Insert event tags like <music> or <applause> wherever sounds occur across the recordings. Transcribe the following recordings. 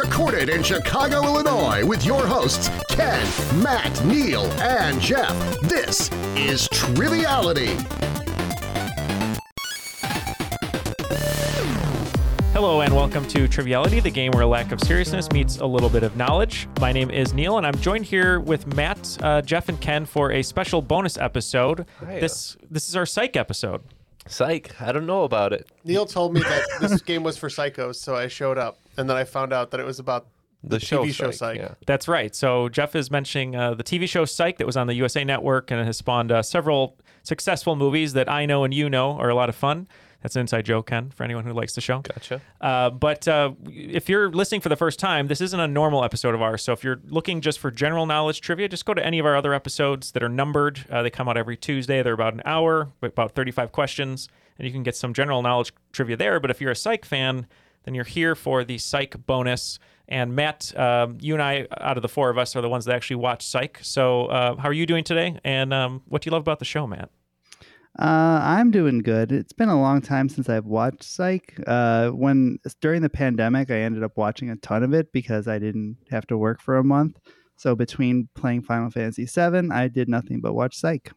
Recorded in Chicago, Illinois, with your hosts, Ken, Matt, Neal, and Jeff. This is Triviality. Hello and welcome to Triviality, the game where lack of seriousness meets a little bit of knowledge. My name is Neal, and I'm joined here with Matt, uh, Jeff, and Ken for a special bonus episode. Hiya. This this is our psych episode. Psych. I don't know about it. Neal told me that this <laughs> game was for psychos, so I showed up, and then I found out that it was about The, TV show Psych. Yeah. That's right. So Jeff is mentioning uh, the TV show Psych that was on the USA Network and has spawned uh, several successful movies that I know and you know are a lot of fun. That's an inside joke, Ken, for anyone who likes the show. Gotcha. Uh, but uh, if you're listening for the first time, this isn't a normal episode of ours. So if you're looking just for general knowledge trivia, just go to any of our other episodes that are numbered. Uh, they come out every Tuesday. They're about an hour, about 35 questions, and you can get some general knowledge trivia there. But if you're a psych fan, then you're here for the psych bonus. And Matt, um, you and I, out of the four of us, are the ones that actually watch Psych. So, uh, how are you doing today? And um, what do you love about the show, Matt? Uh, I'm doing good. It's been a long time since I've watched Psych. Uh, when during the pandemic, I ended up watching a ton of it because I didn't have to work for a month. So between playing Final Fantasy VII, I did nothing but watch Psych.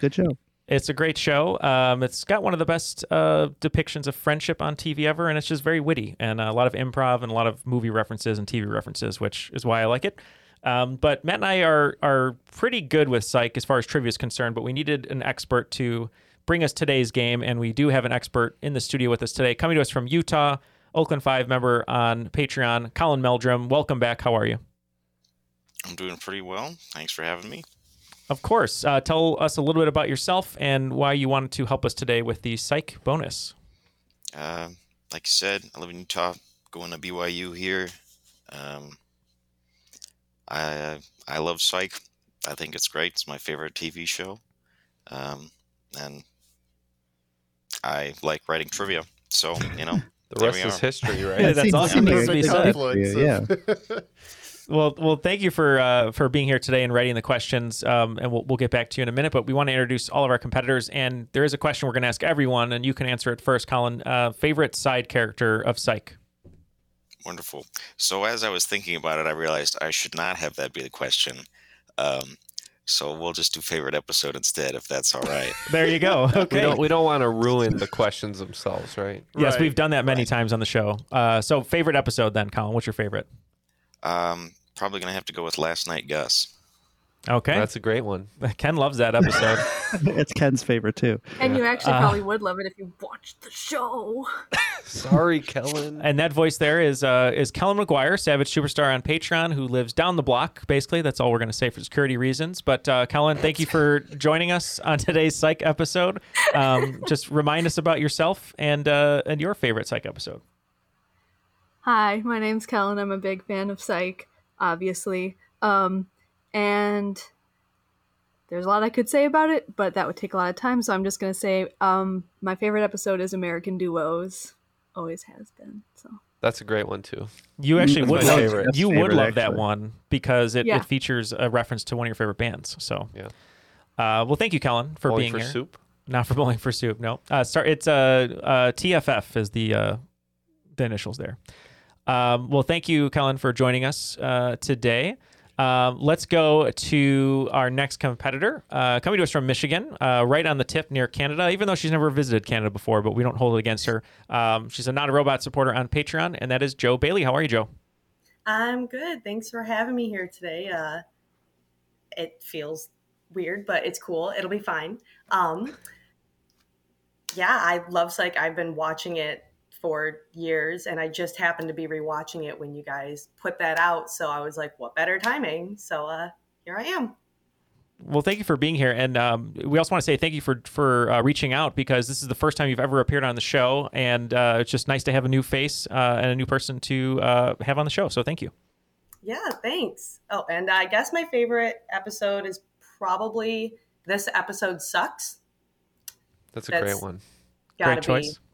Good show. It's a great show. Um, it's got one of the best uh, depictions of friendship on TV ever, and it's just very witty and a lot of improv and a lot of movie references and TV references, which is why I like it. Um, but Matt and I are are pretty good with Psych as far as trivia is concerned, but we needed an expert to bring us today's game, and we do have an expert in the studio with us today, coming to us from Utah, Oakland Five member on Patreon, Collin Meldrum. Welcome back. How are you? I'm doing pretty well. Thanks for having me. Of course. Uh, tell us a little bit about yourself and why you wanted to help us today with the Psych bonus. Uh, like you said, I live in Utah, going to BYU here. Um, I I love Psych. I think it's great. It's my favorite TV show, um, and I like writing trivia. So you know, <laughs> The There rest we is are. history, right? <laughs> Yeah, that's awesome. Seems That's like what a he good said. conflict, yeah. Well, well, thank you for uh, for being here today and writing the questions, um, and we'll, we'll get back to you in a minute. But we want to introduce all of our competitors, and there is a question we're going to ask everyone, and you can answer it first, Collin. Uh, favorite side character of Psych? wonderful. So as I was thinking about it, I realized I should not have that be the question. Um, so we'll just do favorite episode instead, if that's all right. <laughs> There you go. <laughs> Okay. We don't we don't want to ruin the questions themselves, right? yes, Right, we've done that many times on the show. Uh, so, favorite episode then, Collin. What's your favorite? Um, probably gonna have to go with Last Night Gus. Okay, That's a great one. <laughs> Ken loves that episode. <laughs> it's Ken's favorite too. And you actually Uh, probably would love it if you watched the show. <laughs> Sorry, Kellyn. and that voice there is uh, is Kellyn Maguire, Savage Superstar on Patreon, who lives down the block. Basically, that's all we're going to say for security reasons. But uh, Kellyn, thank you for joining us on today's Psych episode. Um, just remind us about yourself and uh, and your favorite Psych episode. Hi, my name's Kellyn. I'm a big fan of Psych, obviously. Um, and there's a lot I could say about it, but that would take a lot of time. So I'm just going to say um, my favorite episode is American Duos. Always has been. So That's a great one too. You actually would love, favorite. you would Favorite, love that one because it, Yeah. it features a reference to one of your favorite bands. So Yeah. Uh, well, thank you, Kellyn, for Bowling being for here. soup. Not for <laughs> bowling for soup. No. Uh, start. It's uh, uh, TFF is the uh, the initials there. Um, well, thank you, Kellyn, for joining us uh, today. Um, let's go to our next competitor, uh, coming to us from Michigan, uh, right on the tip near Canada. Even though she's never visited Canada before, but we don't hold it against her. Um, she's a not a robot supporter on Patreon, and that is Jo Bailey. How are you, Jo? I'm good. Thanks for having me here today. Uh, it feels weird, but it's cool. It'll be fine. Um, yeah, I love Psych. I've been watching it for years, and I just happened to be rewatching it when you guys put that out. So I was like, what better timing? So uh, here I am. Well, thank you for being here, and um, we also want to say thank you for for uh, reaching out because this is the first time you've ever appeared on the show, and uh, it's just nice to have a new face uh, and a new person to uh, have on the show. So thank you. Yeah, thanks. Oh, and I guess my favorite episode is probably this episode sucks. That's a That's- great one. Gotta Great choice. be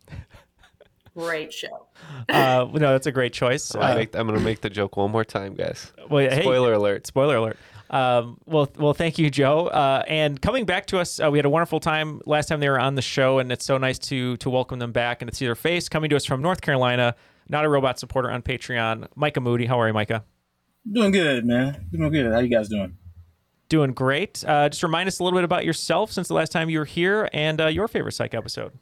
great show. Uh, <laughs> no, that's a great choice. I'm gonna, Uh, make, I'm gonna make the joke one more time, guys. well, hey, Spoiler alert. Spoiler alert. Um, well, well, thank you, Jo. Uh, and coming back to us, uh, we had a wonderful time last time they were on the show, and it's so nice to to welcome them back and to see their face. Coming to us from North Carolina, not a robot supporter on Patreon, Micah Moody. How are you, Micah? Doing good, man. Doing good. How you guys doing? Doing great. Uh, just remind us a little bit about yourself since the last time you were here and uh, your favorite psych episode.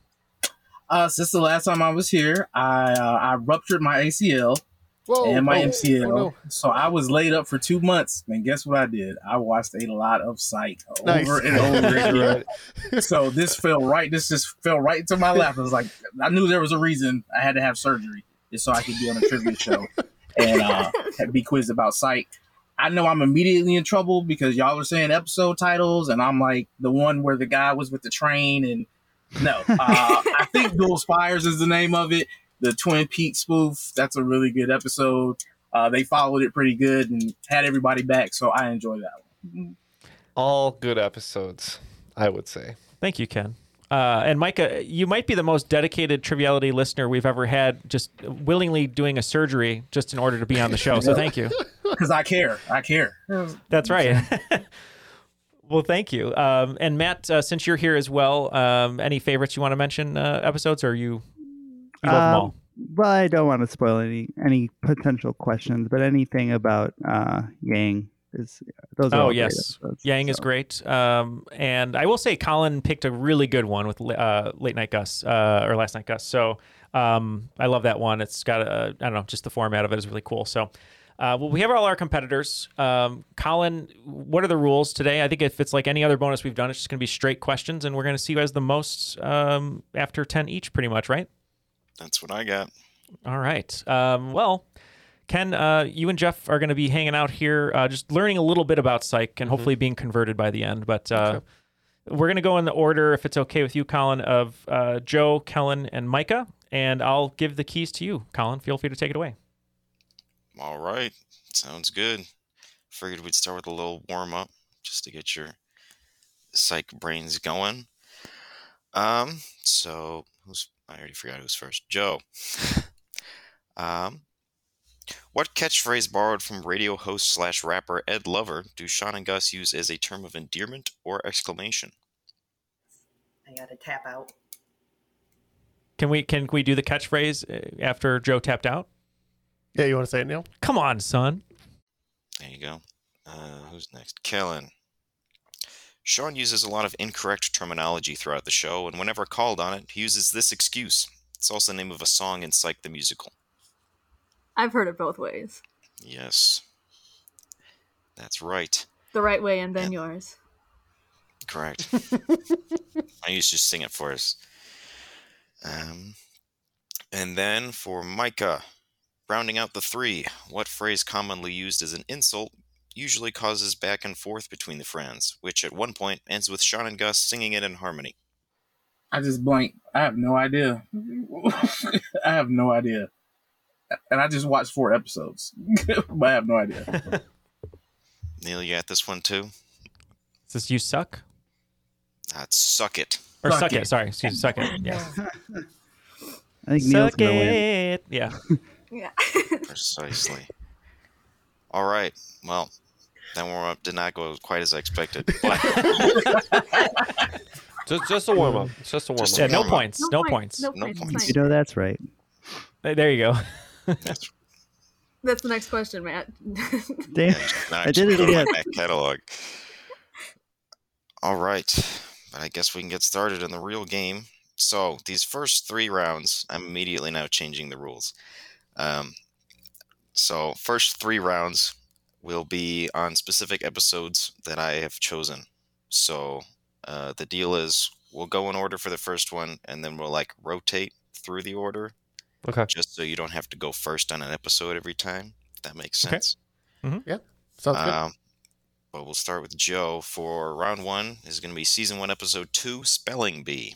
Uh, since the last time I was here, I uh, I ruptured my ACL Whoa, and my oh, MCL, oh, no. so I was laid up for two months. And guess what I did? I watched a lot of Psych Nice. over and over <laughs> again. so this fell right. This just fell right into my lap. It was like I knew there was a reason I had to have surgery just so I could be on a trivia show and uh, be quizzed about Psych. I know I'm immediately in trouble because y'all are saying episode titles, and I'm like the one where the guy was with the train. And no, uh, I think Dual Spires is the name of it. The Twin Peaks spoof. That's a really good episode. Uh, they followed it pretty good and had everybody back, so I enjoy that one. All good episodes, I would say. Thank you, Ken. Uh, and Micah, you might be the most dedicated Triviality listener we've ever had, just willingly doing a surgery just in order to be on the show. So <laughs> thank you. <laughs> Because I care. I care. That's right. <laughs> well, thank you. Um, and Matt, uh, since you're here as well, um, any favorites you want to mention uh, episodes, or you, you love them Um, all? Well, I don't want to spoil any any potential questions, but anything about uh, Yang is those are Oh yes, episodes, Yang is great. Um, and I will say Collin picked a really good one with uh, Late Night Gus uh, or Last Night Gus. So um, I love that one. It's got a I don't know, just the format of it is really cool. So. Uh, well, we have all our competitors. Um, Collin, what are the rules today? I think if it's like any other bonus we've done, it's just going to be straight questions, and we're going to see who has the most um, after 10 each, pretty much, right? That's what I got. All right. Um, well, Ken, uh, you and Jeff are going to be hanging out here, uh, just learning a little bit about psych and hopefully being converted by the end. But uh, we're going to go in the order, if it's okay with you, Collin, of uh, Jo, Kellyn, and Micah. And I'll give the keys to you, Collin. Feel free to take it away. All right. Sounds good. Figured we'd start with a little warm up just to get your psych brains going. Um, so who's I already forgot who's first. Jo. <laughs> um what catchphrase borrowed from radio host slash rapper Ed Lover do Shawn and Gus use as a term of endearment or exclamation? I gotta tap out. Can we can we do the catchphrase uh, after Jo tapped out? Yeah, you want to say it, Neal? Come on, son. There you go. Uh, who's next? Kellyn. Shawn uses a lot of incorrect terminology throughout the show, and whenever called on it, he uses this excuse. It's also the name of a song in Psych the Musical. I've heard it both ways. Yes. That's right. The right way and then yours. Correct. <laughs> I used to sing it for us. Um, and then for Micah, rounding out the three, what phrase commonly used as an insult usually causes back and forth between the friends, which at one point ends with Shawn and Gus singing it in harmony? I just blank. I have no idea. <laughs> I have no idea. And I just watched four episodes, <laughs> but I have no idea. <laughs> Neal, you got this one too? Is this you suck? That's suck it. Or Suck suck, it. it. Sorry, excuse me, suck it. Yeah. I think Neal's suck gonna win. it. Yeah. Yeah. <laughs> Precisely. All right. Well, that warm up did not go quite as I expected. <laughs> But <laughs> Just just a warm up. It's just a warm up. Yeah. No warm points. No points. No, No points. points. You know that's right. There there you go. that's That's the next question, Matt. Damn, Now I did it go to my again. back catalog. All right, but I guess we can get started in the real game. So these first three rounds, I'm immediately now changing the rules. Um, so first three rounds will be on specific episodes that I have chosen. So uh, the deal is we'll go in order for the first one, and then we'll like rotate through the order, Okay. just so you don't have to go first on an episode every time. If that makes sense. Okay. sense. Sounds good. Um, but we'll start with Jo. For round one is going to be season one, episode two, Spelling Bee.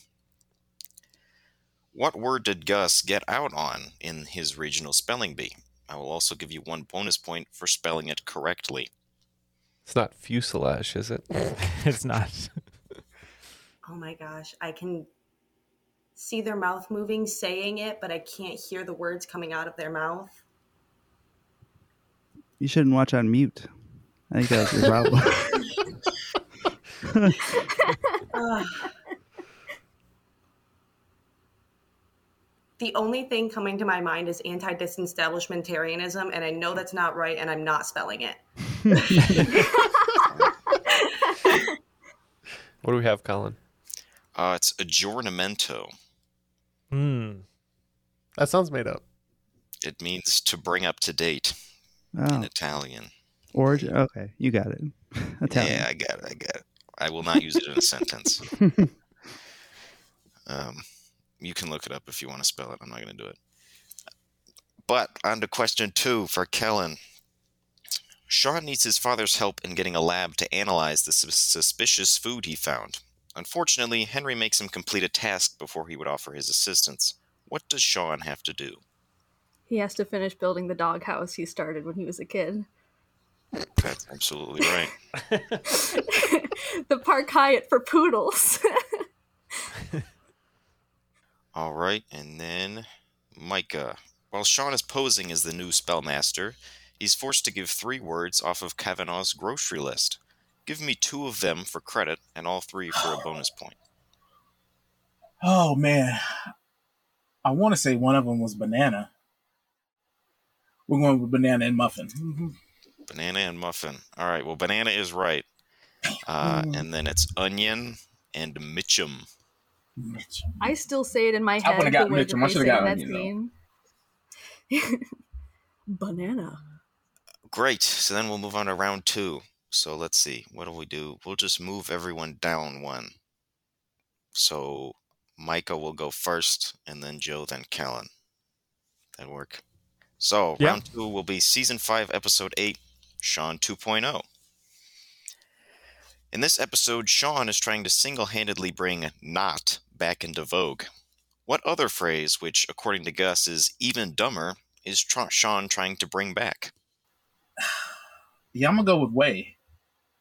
What word did Gus get out on in his regional spelling bee? I will also give you one bonus point for spelling it correctly. It's not fuselage, is it? <laughs> it's not. Oh my gosh, I can see their mouth moving saying it, but I can't hear the words coming out of their mouth. You shouldn't watch on mute. I think that's your problem. <laughs> Ugh. The only thing coming to my mind is anti-disestablishmentarianism, and I know that's not right, and I'm not spelling it. <laughs> What do we have, Collin? Uh, it's aggiornamento. Hmm. That sounds made up. It means to bring up to date Oh, in Italian. origin. Okay, you got it. Italian. Yeah, I got it. I got it. I will not use it in a sentence. <laughs> Um, you can look it up if you want to spell it. I'm not going to do it. But on to question two for Kellen. Shawn needs his father's help in getting a lab to analyze the sus- suspicious food he found. Unfortunately, Henry makes him complete a task before he would offer his assistance. What does Shawn have to do? He has to finish building the doghouse he started when he was a kid. That's absolutely right. <laughs> <laughs> the Park Hyatt for poodles. <laughs> All right, and then Micah. While Shawn is posing as the new spellmaster, he's forced to give three words off of Kavanaugh's grocery list. Give me two of them for credit and all three for a bonus point. Oh man, I want to say one of them was banana. We're going with banana and muffin. Banana and muffin. All right, well, banana is right. Uh, <laughs> and then it's onion and Mitchum. I still say it in my I head would've the got way Mitchum. I should've say that onion, scene. <laughs> Banana. Great. So then we'll move on to round two. So let's see. What do we do? We'll just move everyone down one. So Micah will go first, and then Jo, then Kellyn. That work? So Yeah. round two will be season five, episode eight, Shawn 2.0. In this episode, Shawn is trying to single handedly bring not back into vogue. What other phrase, which according to Gus is even dumber, is tr- Shawn trying to bring back? <sighs> Yeah, I'm gonna go with Way.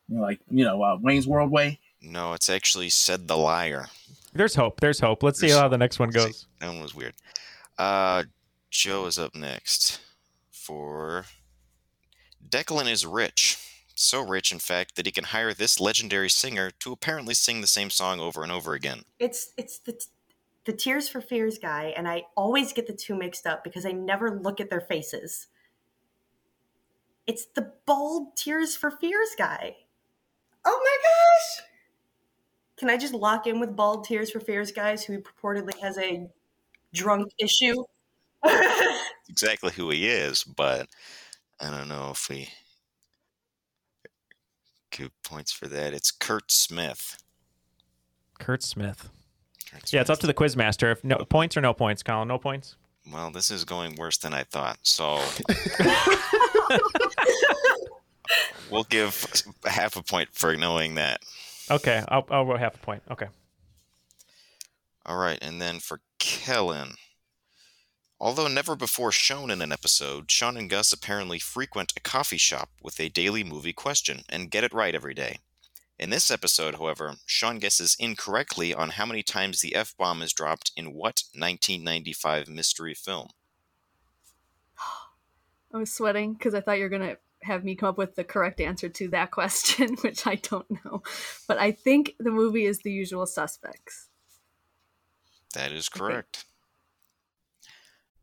Like you know, uh, Wayne's World Way. No, it's actually said the liar. There's hope. There's hope. Let's see how the next one goes. That one was weird. Uh, Jo is up next for Declan is rich. So rich, in fact, that he can hire this legendary singer to apparently sing the same song over and over again. It's it's the the Tears for Fears guy, and I always get the two mixed up because I never look at their faces. It's the bald Tears for Fears guy. Oh my gosh! Can I just lock in with bald Tears for Fears guys who purportedly has a drunk issue? <laughs> Exactly who he is, but I don't know if we give points for that. It's Curt Smith. Curt Smith. Curt Yeah, it's up to the quizmaster. If no points or no points, Collin. No points. Well, this is going worse than I thought. So <laughs> we'll give half a point for knowing that. Okay, I'll, I'll roll half a point. Okay. All right, and then for Kellyn. Although never before shown in an episode, Shawn and Gus apparently frequent a coffee shop with a daily movie question and get it right every day. In this episode, however, Shawn guesses incorrectly on how many times the F bomb is dropped in what 1995 mystery film. <gasps> I was sweating because I thought you were going to have me come up with the correct answer to that <laughs> question, which I don't know. But I think the movie is The Usual Suspects. That is correct.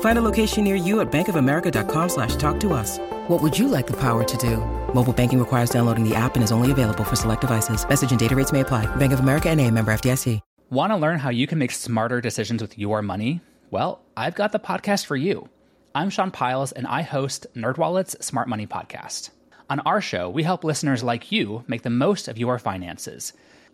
Find a location near you at bankofamerica.com slash talk to us. What would you like the power to do? Mobile banking requires downloading the app and is only available for select devices. Message and data rates may apply. Bank of America and a member FDIC. Want to learn how you can make smarter decisions with your money? Well, I've got the podcast for you. I'm Sean Pyles, and I host NerdWallet's Smart Money Podcast. On our show, we help listeners like you make the most of your finances.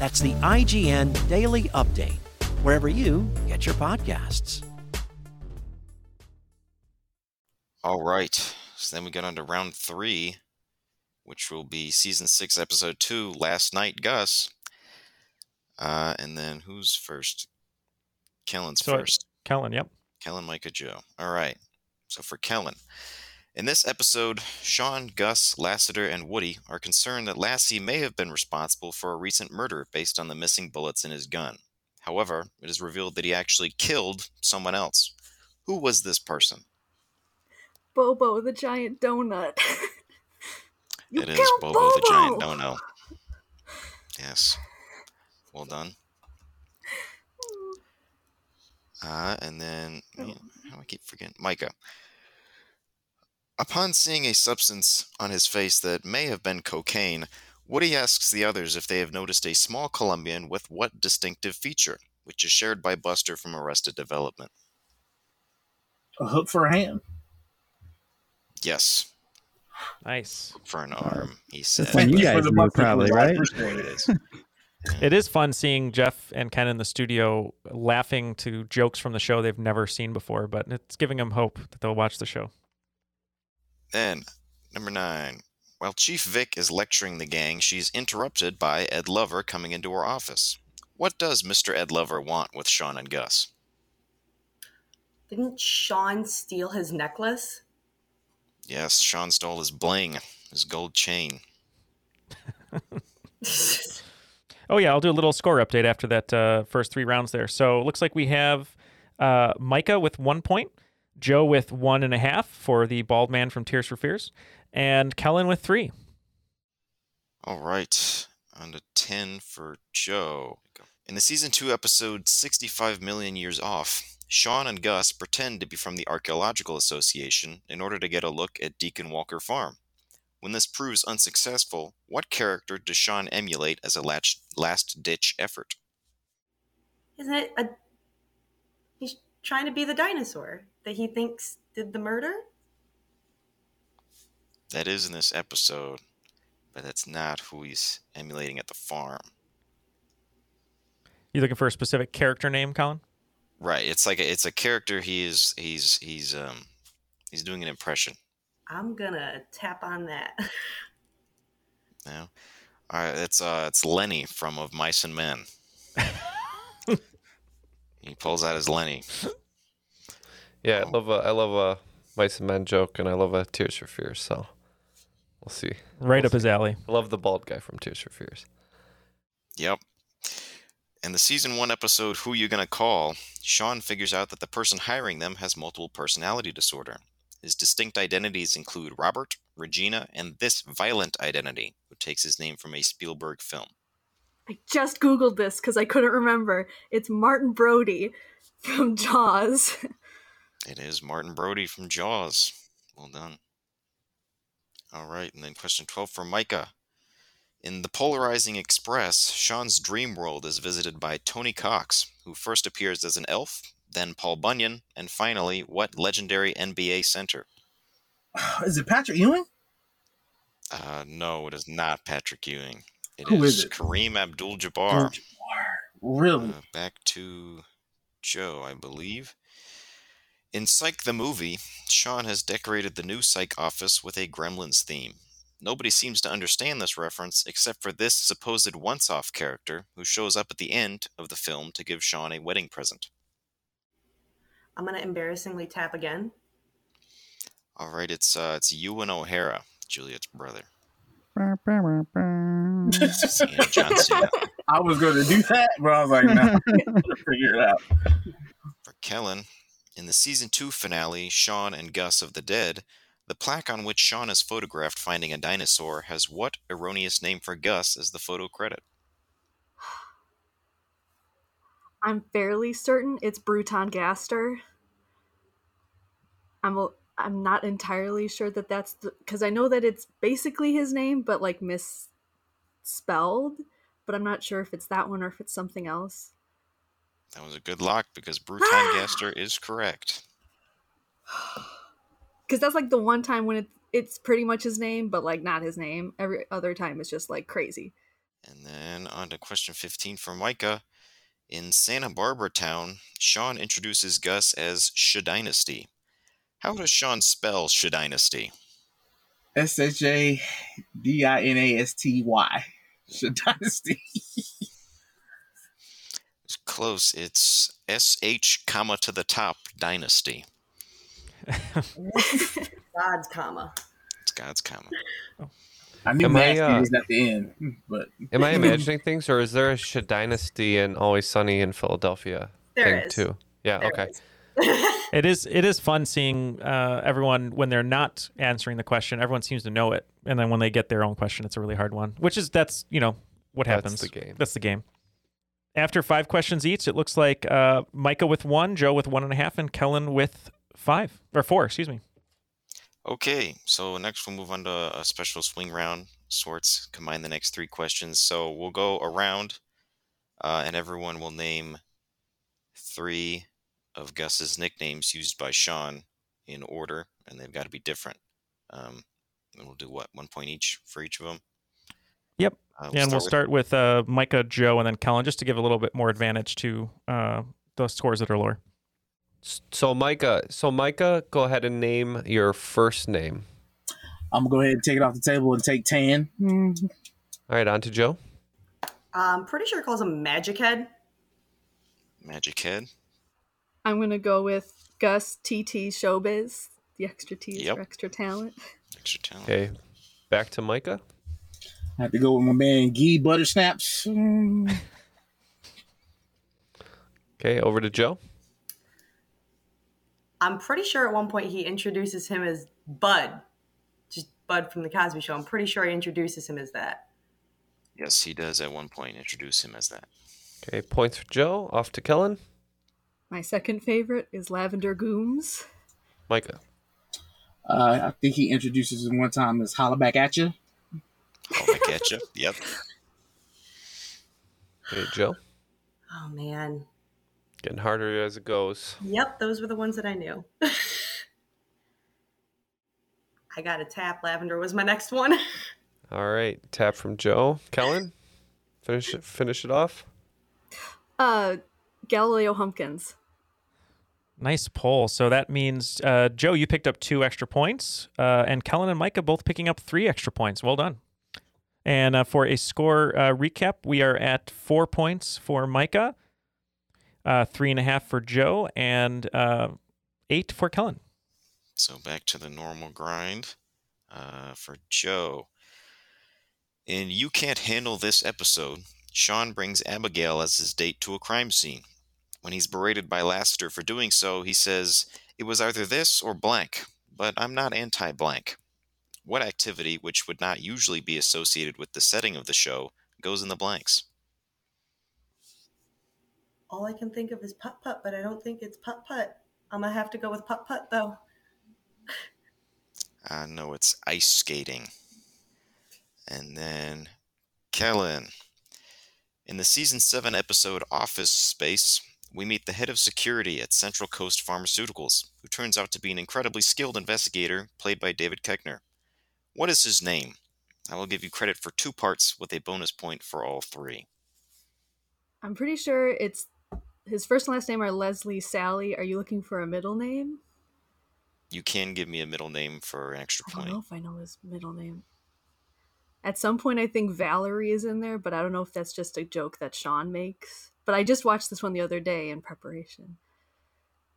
That's the IGN Daily Update, wherever you get your podcasts. All right. So then we get on to round three, which will be season six, episode two, Last Night Gus. Uh, and then who's first? Kellyn's So, first. Kellyn, yep. Kellyn, Micah, Jo. All right. So for Kellyn. In this episode, Shawn, Gus, Lassiter, and Woody are concerned that Lassie may have been responsible for a recent murder based on the missing bullets in his gun. However, it is revealed that he actually killed someone else. Who was this person? Bobo the giant donut. <laughs> You it is killed Bobo, the giant donut. Yes. Well done. <laughs> Uh, and then, man, how do I keep forgetting? Micah. Upon seeing a substance on his face that may have been cocaine, Woody asks the others if they have noticed a small Colombian with what distinctive feature, which is shared by Buster from Arrested Development. A hook for a hand. Yes, Nice. for an arm, he said. That's you guys the knew, probably, right? It it. is. <laughs> It is fun seeing Jeff and Ken in the studio laughing to jokes from the show they've never seen before, but it's giving them hope that they'll watch the show. Then, number nine. While Chief Vick is lecturing the gang, she's interrupted by Ed Lover coming into her office. What does Mr. Ed Lover want with Shawn and Gus? Didn't Shawn steal his necklace? Yes, Shawn stole his bling, his gold chain. <laughs> Oh yeah, I'll do a little score update after that uh, first three rounds there. So it looks like we have uh, Micah with one point, Jo with one and a half for the bald man from Tears for Fears, and Kellyn with three. All right, on to 10 for Jo. In the season 2 episode 65 Million Years Off, Shawn and Gus pretend to be from the Archaeological Association in order to get a look at Deacon Walker Farm. When this proves unsuccessful, what character does Shawn emulate as a last ditch effort? Isn't it a. He's trying to be the dinosaur that he thinks did the murder? That is in this episode. but that's not who he's emulating at the farm. You looking for a specific character name, Collin? Right. It's like a, it's a character. He is he's he's um he's doing an impression. I'm gonna tap on that. <laughs> Yeah. All right. It's uh it's Lenny from Of Mice and Men. <laughs> he pulls out his Lenny. Yeah, I love a I love a mice and men joke, and I love a Tears for Fears. So we'll see. Right We'll up his alley. I love the bald guy from Tears for Fears. Yep. In the season one episode, Who You Gonna Call, Shawn figures out that the person hiring them has multiple personality disorder. His distinct identities include Robert, Regina, and this violent identity, who takes his name from a Spielberg film. I just googled this because I couldn't remember. It's Martin Brody <laughs> from Jaws. It is Martin Brody from Jaws. Well done. All right, and then question 12 for Micah. In The Polarizing Express, Shawn's dream world is visited by Tony Cox, who first appears as an elf, then Paul Bunyan, and finally, what legendary NBA center? <sighs> Is it Patrick Ewing? Uh, no, it is not Patrick Ewing. It Who is is it? Kareem Abdul-Jabbar. Really? Uh, back to Joe, I believe. In Psych the movie, Shawn has decorated the new Psych office with a Gremlins theme. Nobody seems to understand this reference except for this supposed once off character who shows up at the end of the film to give Shawn a wedding present. I'm gonna embarrassingly tap again. All right, it's uh, it's Ewan O'Hara, Juliet's brother. <laughs> I was going to do that, but I was like, no, figure it out. For Kellyn, in the season 2 finale, Shawn and Gus of the Dead, the plaque on which Shawn is photographed finding a dinosaur has what erroneous name for Gus as the photo credit? I'm fairly certain it's Bruton Gaster. I'm a, I'm not entirely sure that that's because I know that it's basically his name, but like misspelled. But I'm not sure if it's that one or if it's something else. That was a good lock because Bruton ah! Gaster is correct. <sighs> Because that's like the one time when it, it's pretty much his name, but like not his name. Every other time it's just like crazy. And then on to question 15 for Micah. In Santa Barbara Town, Shawn introduces Gus as Shadynasty. How does Shawn spell Shadynasty? S H A D I N A S T Y. Dynasty. <laughs> It's close. It's S H comma to the top dynasty. <laughs> God's comma. It's God's comma. I knew Am I, uh, was at the end, but Am I <laughs> imagining things, or is there a Sh- dynasty in Always Sunny in Philadelphia There thing is. too? Yeah. There okay. is. <laughs> It is it is fun seeing uh, everyone when they're not answering the question. Everyone seems to know it, and then when they get their own question, it's a really hard one. Which is that's you know what happens. That's happens. the game. That's the game. After five questions each, it looks like uh, Micah with one, Jo with one and a half, and Kellyn with five or four. Excuse me. Okay, so next we'll move on to a special swing round sorts. Combine the next three questions. So we'll go around, uh, and everyone will name three of Gus's nicknames used by Shawn in order, and they've got to be different. Um, and we'll do what one point each for each of them. Yep. Uh, and we'll with- start with uh, Micah, Jo, and then Kellyn, just to give a little bit more advantage to uh, those scores that are lower. So Micah, so Micah, go ahead and name your first name. I'm gonna go ahead and take it off the table and take Tan. All right, on to Jo. I'm pretty sure it calls him Magic Head. Magic Head. I'm gonna go with Gus TT Showbiz, the extra T's Yep. for extra talent. Extra talent. Okay, back to Micah. I have to go with my man Gee Buttersnaps. Mm. Okay, over to Jo. I'm pretty sure at one point he introduces him as Bud, just Bud from the Cosby Show. I'm pretty sure he introduces him as that. Yes, he does at one point introduce him as that. Okay, points for Jo. Off to Kellyn. My second favorite is Lavender Gooms. Micah. Uh, I think he introduces him one time as Holla Back at You. Holla back at you. Yep. Hey, Jo. Oh man. Getting harder as it goes. Yep, those were the ones that I knew. <laughs> I got a tap. Lavender was my next one. <laughs> All right, tap from Jo. Kellyn, finish it, finish it off. Uh, Galileo Humpkins. Nice poll. So that means uh, Jo, you picked up two extra points, uh, and Kellyn and Micah both picking up three extra points. Well done. And uh, for a score uh, recap, we are at four points for Micah, uh, three and a half for Jo, and uh, eight for Kellyn. So back to the normal grind uh, for Jo. In You Can't Handle This episode, Shawn brings Abigail as his date to a crime scene. When he's berated by Lassiter for doing so, he says, It was either this or blank, but I'm not anti blank. What activity, which would not usually be associated with the setting of the show, goes in the blanks? All I can think of is putt putt, but I don't think it's putt putt. I'm gonna have to go with putt putt though. I know it's ice skating. And then Kellyn. In the season 7 episode Office Space, we meet the head of security at Central Coast Pharmaceuticals, who turns out to be an incredibly skilled investigator played by David Koechner. What is his name? I will give you credit for two parts with a bonus point for all three. I'm pretty sure it's his first and last name are Leslie Sally. Are you looking for a middle name? You can give me a middle name for an extra point. I don't know if I know his middle name. At some point, I think Valerie is in there, but I don't know if that's just a joke that Shawn makes. But I just watched this one the other day in preparation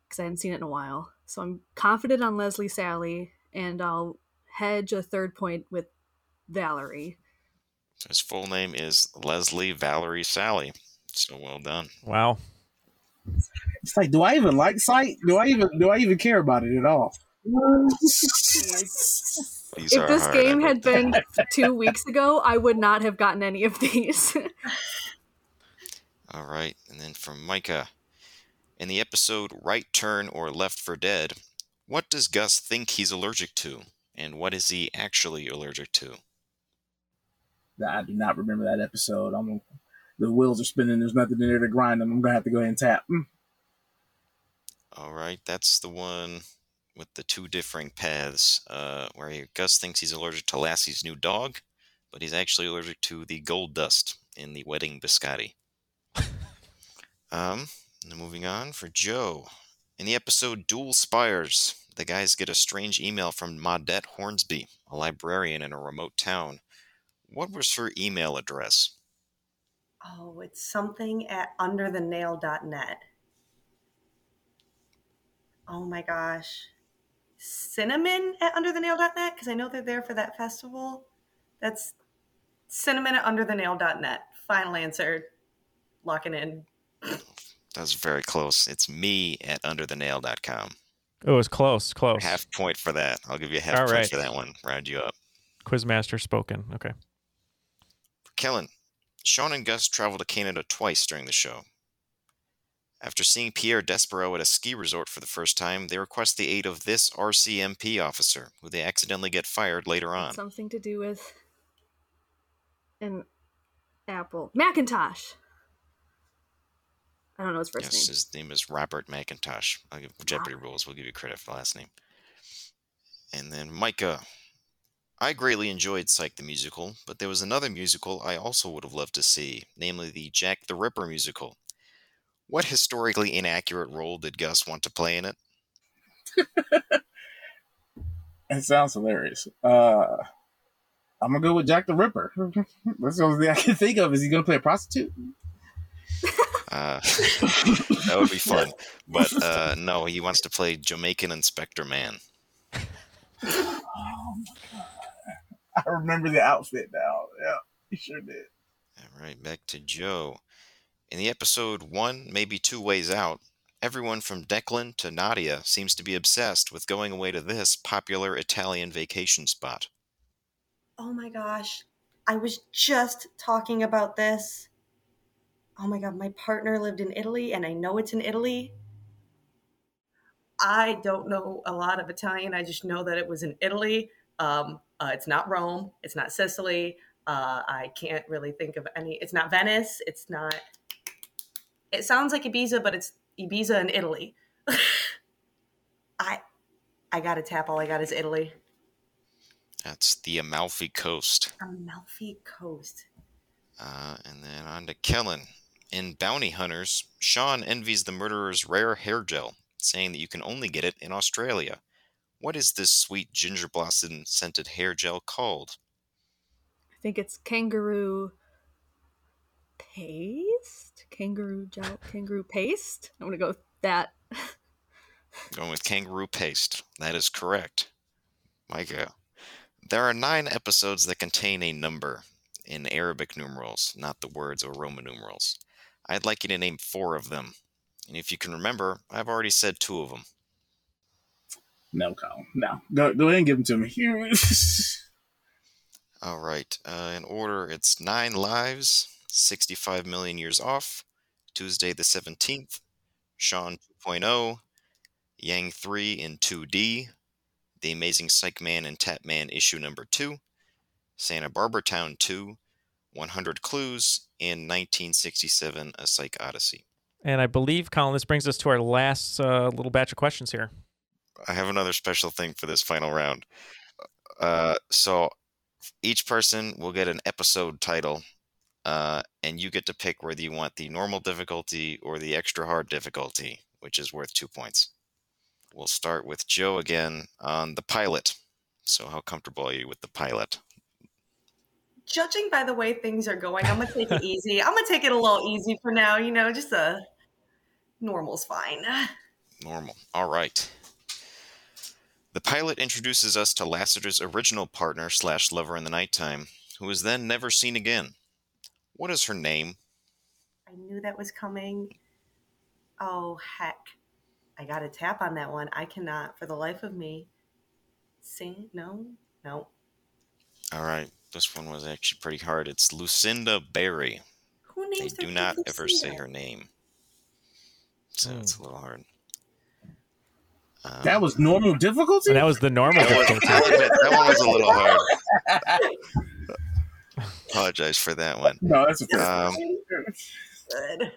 because I hadn't seen it in a while. So I'm confident on Leslie Sally, and I'll hedge a third point with Valerie. His full name is Leslie Valerie Sally. So well done. Wow. It's like, do I even like sight? Do I even do I even care about it at all? These if are this hard, game I had been <laughs> two weeks ago, I would not have gotten any of these. <laughs> All right, and then from Micah. In the episode Right Turn or Left for Dead, what does Gus think he's allergic to? And what is he actually allergic to? I do not remember that episode. I'm the wheels are spinning. There's nothing in there to grind them. I'm gonna have to go ahead and tap. Mm. All right, that's the one with the two differing paths, uh, where he- Gus thinks he's allergic to Lassie's new dog, but he's actually allergic to the gold dust in the wedding biscotti. <laughs> um, and moving on for Jo. In the episode Dual Spires, the guys get a strange email from Maudette Hornsby, a librarian in a remote town. What was her email address? Oh, it's something at underthenail.net. Oh my gosh. Cinnamon at underthenail.net? Because I know they're there for that festival. That's cinnamon at underthenail.net. Final answer. Locking in. That's very close. It's me at underthenail.com. Oh, it was close, close. Half point for that. I'll give you a half All point right. for that one. Round you up. Quizmaster spoken. Okay. Kellyn, Shawn and Gus travel to Canada twice during the show. After seeing Pierre Despereaux at a ski resort for the first time, they request the aid of this RCMP officer, who they accidentally get fired later on. Something to do with an apple. Macintosh. I don't know his first yes, name. his name is Robert McIntosh. I'll give Jeopardy rules. We'll give you credit for the last name. And then Micah. I greatly enjoyed Psych the musical, but there was another musical I also would have loved to see, namely the Jack the Ripper musical. What historically inaccurate role did Gus want to play in it? It sounds hilarious. Uh, I'm gonna go with Jack the Ripper. <laughs> That's the only thing I can think of. Is he gonna play a prostitute? <laughs> Uh, <laughs> that would be fun. But <laughs> uh, no, he wants to play Jamaican Inspector Man. <laughs> I remember the outfit now. Yeah, he sure did. All right, back to Jo. In the episode One, Maybe Two Ways Out, everyone from Declan to Nadia seems to be obsessed with going away to this popular Italian vacation spot. Oh my gosh. I was just talking about this. Oh my god, my partner lived in Italy and I know it's in Italy. I don't know a lot of Italian. I just know that it was in Italy. Um, uh, it's not Rome. It's not Sicily. Uh, I can't really think of any. It's not Venice. It's not. It sounds like Ibiza, but it's Ibiza in Italy. <laughs> I, I got to tap. All I got is Italy. That's the Amalfi Coast. Amalfi Coast. Uh, and then on to Kellyn. In Bounty Hunters, Shawn envies the murderer's rare hair gel, saying that you can only get it in Australia. What is this sweet ginger blossom scented hair gel called? I think it's kangaroo paste? Kangaroo gel? Kangaroo paste? I'm gonna go with that. <laughs> Going with kangaroo paste. That is correct. Micah. There are nine episodes that contain a number in Arabic numerals, not the words or Roman numerals. I'd like you to name four of them. And if you can remember, I've already said two of them. No, Kyle. No. Go, go ahead and give them to me. <laughs> All right. Uh, in order, it's Nine Lives, 65 Million Years Off, Tuesday the 17th, Shawn 2.0, Yang 3 in 2D, The Amazing Psych Man and Tap Man issue number 2, Santa Barbara Town 2, 100 Clues, and 1967 A Psych Odyssey. And I believe, Collin, this brings us to our last uh, little batch of questions here. I have another special thing for this final round. Uh, so each person will get an episode title, uh, and you get to pick whether you want the normal difficulty or the extra hard difficulty, which is worth two points. We'll start with Jo again on the pilot. So, how comfortable are you with the pilot? Judging by the way things are going, I'm gonna take it <laughs> easy. I'm gonna take it a little easy for now. You know, just a normal's fine. Normal. All right. The pilot introduces us to Lassiter's original partner slash lover in the nighttime, who is then never seen again. What is her name? I knew that was coming. Oh heck. I got a tap on that one. I cannot for the life of me. Sing no? No. All right. This one was actually pretty hard. It's Lucinda Barry. Who names They do not kid ever say her name. So it's a little hard. Um, that was normal difficulty? And that was the normal That difficulty. I'll admit, that one was a little hard. <laughs> Apologize for that one. No, that's okay. Um, Good.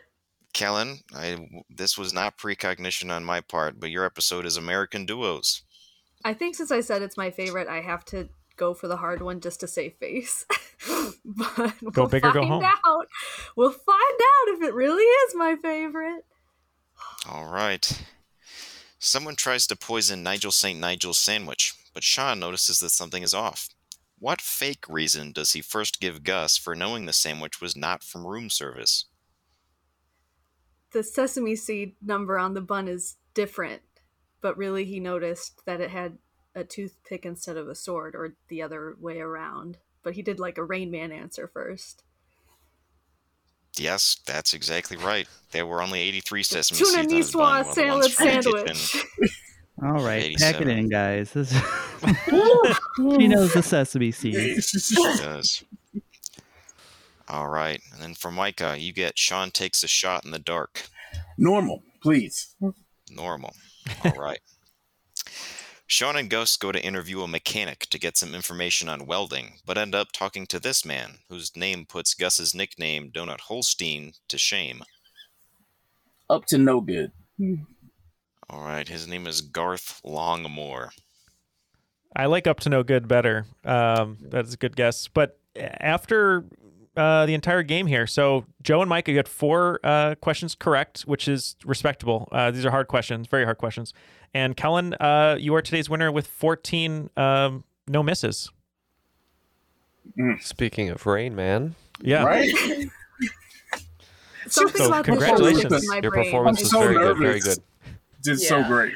Kellyn, I, this was not precognition on my part, but your episode is American Duos. I think since I said it's my favorite, I have to go for the hard one just to save face. <laughs> but Go we'll big or go find home. Out. We'll find out if it really is my favorite. All right. Someone tries to poison Nigel St. Nigel's sandwich, but Shawn notices that something is off. What fake reason does he first give Gus for knowing the sandwich was not from room service? The sesame seed number on the bun is different, but really he noticed that it had a toothpick instead of a sword, or the other way around. But he did like a Rain Man answer first. Yes, that's exactly right. There were only 83 sesame Tuna seeds on Niswa while salad sandwich. <laughs> All right, pack it in, guys. This- <laughs> she knows the sesame seeds. She does. All right. And then for Micah, you get Shawn takes a shot in the dark. Normal, please. Normal. All right. Shawn and Gus go to interview a mechanic to get some information on welding, but end up talking to this man, whose name puts Gus's nickname, Donut Holstein, to shame. Up to no good. All right. His name is Garth Longmore. I like up to no good better. Um, that's a good guess. But after uh, the entire game here, so Jo and Mike, you got four uh, questions correct, which is respectable. Uh, these are hard questions, very hard questions. And Kellyn, uh, you are today's winner with 14 um, no misses. Speaking of Rain Man, Yeah. Right? Something <laughs> So about congratulations. focus in my your performance I'm was so very good, very good. Did so great.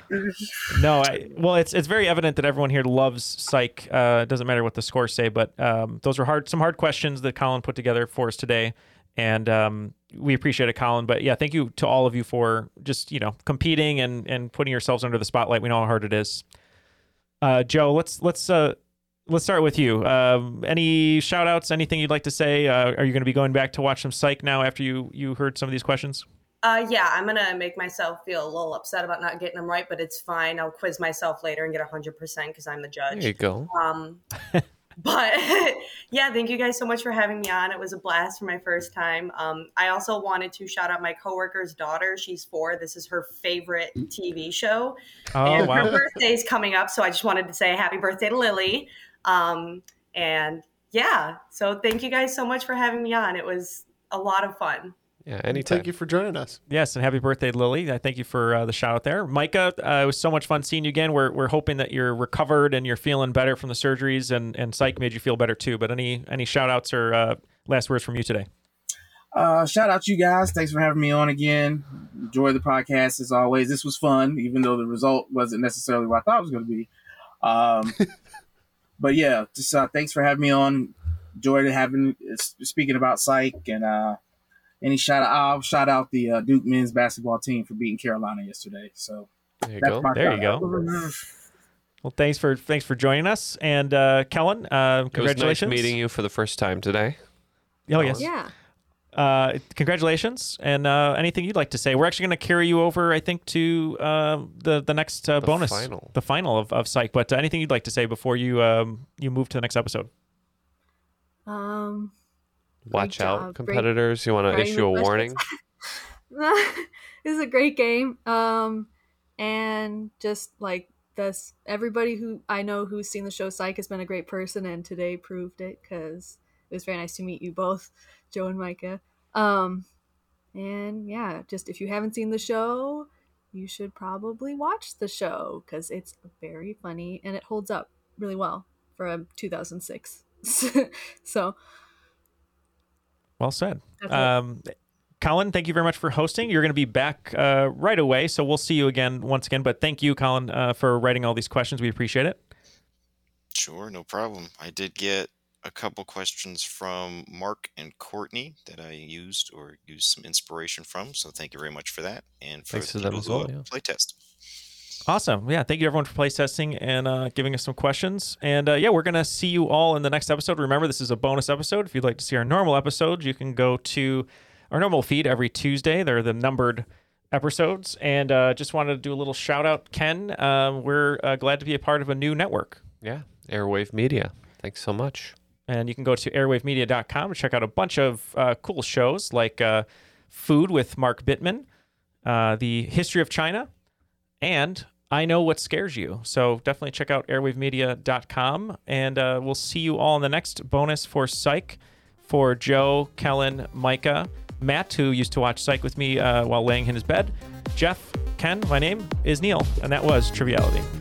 No, I, well, it's it's very evident that everyone here loves Psych. Uh, it doesn't matter what the scores say, but um, those were hard, some hard questions that Collin put together for us today, and um, we appreciate it, Collin. But yeah, thank you to all of you for just you know competing and and putting yourselves under the spotlight. We know how hard it is. Uh, Jo, let's let's uh, let's start with you. Um, any shout outs? Anything you'd like to say? Uh, are you going to be going back to watch some Psych now after you you heard some of these questions? Uh, yeah, I'm gonna make myself feel a little upset about not getting them right, but it's fine. I'll quiz myself later and get 100 percent because I'm the judge. There you go. Um, <laughs> but <laughs> yeah, thank you guys so much for having me on. It was a blast for my first time. Um, I also wanted to shout out my coworker's daughter. She's four. This is her favorite TV show. Oh and wow! her birthday's coming up, so I just wanted to say happy birthday to Lily. Um, and yeah, so thank you guys so much for having me on. It was a lot of fun. Yeah, anytime. Thank you for joining us. Yes, and happy birthday, Lily. I thank you for uh, the shout out there. Micah, uh, it was so much fun seeing you again. We're, we're hoping that you're recovered and you're feeling better from the surgeries, and, and psych made you feel better too. But any any shout outs or uh, last words from you today? Uh, shout out to you guys. Thanks for having me on again. Enjoy the podcast as always. This was fun, even though the result wasn't necessarily what I thought it was going to be. Um, <laughs> but yeah, just uh, thanks for having me on. Enjoyed having speaking about psych and any shout out. I'll shout out the uh, Duke men's basketball team for beating Carolina yesterday. So there you go. There you go. Well, thanks for thanks for joining us, and uh, Kellyn, uh, congratulations. It was nice meeting you for the first time today. Oh yes. Yeah. Uh, congratulations, and uh, anything you'd like to say? We're actually going to carry you over, I think, to uh, the the next uh, The bonus, final. the final of, of Psych. But uh, anything you'd like to say before you um, you move to the next episode? Um, Watch Great out, job. Great competitors. You want to issue a warning? <laughs> this is a great game. Um, and just like this, everybody who I know who's seen the show Psych has been a great person, and today proved it because it was very nice to meet you both, Jo and Micah. Um, and yeah, just if you haven't seen the show, you should probably watch the show because it's very funny and it holds up really well for a 2006. <laughs> so Well said. Um, Collin, thank you very much for hosting. You're going to be back uh, right away, so we'll see you again once again. But thank you, Collin, uh, for writing all these questions. We appreciate it. Sure, no problem. I did get a couple questions from Mark and Courtney that I used or used some inspiration from. So thank you very much for that. And for Thanks to the them as well, yeah. playtest. Awesome. Yeah. Thank you, everyone, for place testing and uh, giving us some questions. And uh, yeah, we're going to see you all in the next episode. Remember, this is a bonus episode. If you'd like to see our normal episodes, you can go to our normal feed every Tuesday. They're the numbered episodes. And uh, just wanted to do a little shout out, Ken. Uh, we're uh, glad to be a part of a new network. Yeah, Airwave Media. Thanks so much. And you can go to airwavemedia.com to check out a bunch of uh, cool shows like uh, Food with Mark Bittman, uh, The History of China, and I Know What Scares You. So definitely check out airwavemedia.com. And uh, we'll see you all in the next bonus for Psych for Jo, Kellyn, Micah, Matt, who used to watch Psych with me uh, while laying in his bed, Jeff, Ken, my name is Neal, and that was Triviality.